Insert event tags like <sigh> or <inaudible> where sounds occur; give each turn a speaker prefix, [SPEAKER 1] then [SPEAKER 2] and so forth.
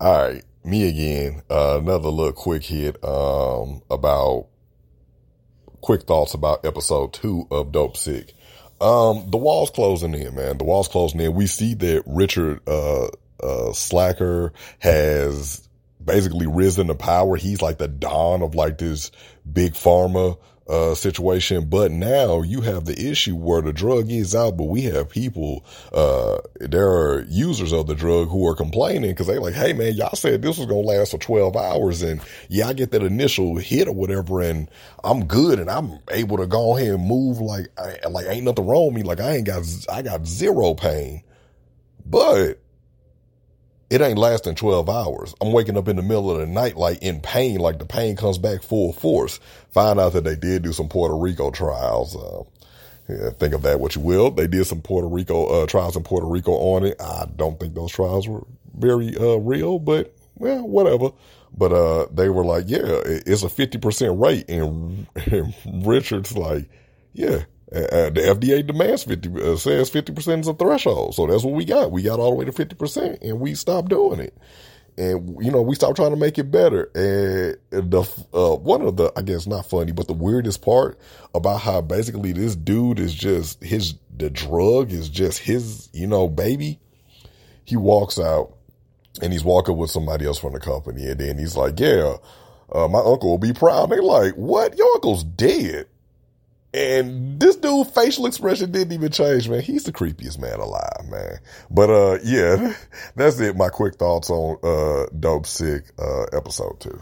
[SPEAKER 1] All right, me again. Uh, another little quick hit um, about quick thoughts about episode two of Dopesick. Um, the wall's closing in, man. The wall's closing in. We see that Richard uh, uh, Sackler has basically risen to power. He's like the dawn of like this big pharma uh, situation. But now you have the issue where the drug is out, but we have people, uh, there are users of the drug who are complaining because they like, Hey man, y'all said this was going to last for 12 hours. And yeah, I get that initial hit or whatever. And I'm good and I'm able to go ahead and move like, I, like ain't nothing wrong with me. Like I ain't got, I got zero pain, but it ain't lasting 12 hours. I'm waking up in the middle of the night, like in pain, like the pain comes back full force. Find out that they did do some Puerto Rico trials. Uh, yeah, think of that what you will. They did some Puerto Rico, uh, trials in Puerto Rico on it. I don't think those trials were very, uh, real, but well, whatever. But, uh, they were like, yeah, it's a 50% rate. And, <laughs> and Richard's like, yeah, uh, the FDA demands 50, uh, says 50% is a threshold. So that's what we got. We got all the way to 50% and we stopped doing it. And, you know, we stopped trying to make it better. And the, uh, one of the, I guess not funny, but the weirdest part about how basically this dude is just his, the drug is just his, you know, baby. He walks out and he's walking with somebody else from the company. And then he's like, yeah, uh, my uncle will be proud. They're like, what? Your uncle's dead. And this dude facial expression didn't even change, man. He's the creepiest man alive, man. But, uh, yeah, <laughs> that's it. My quick thoughts on, uh, Dopesick uh, episode two.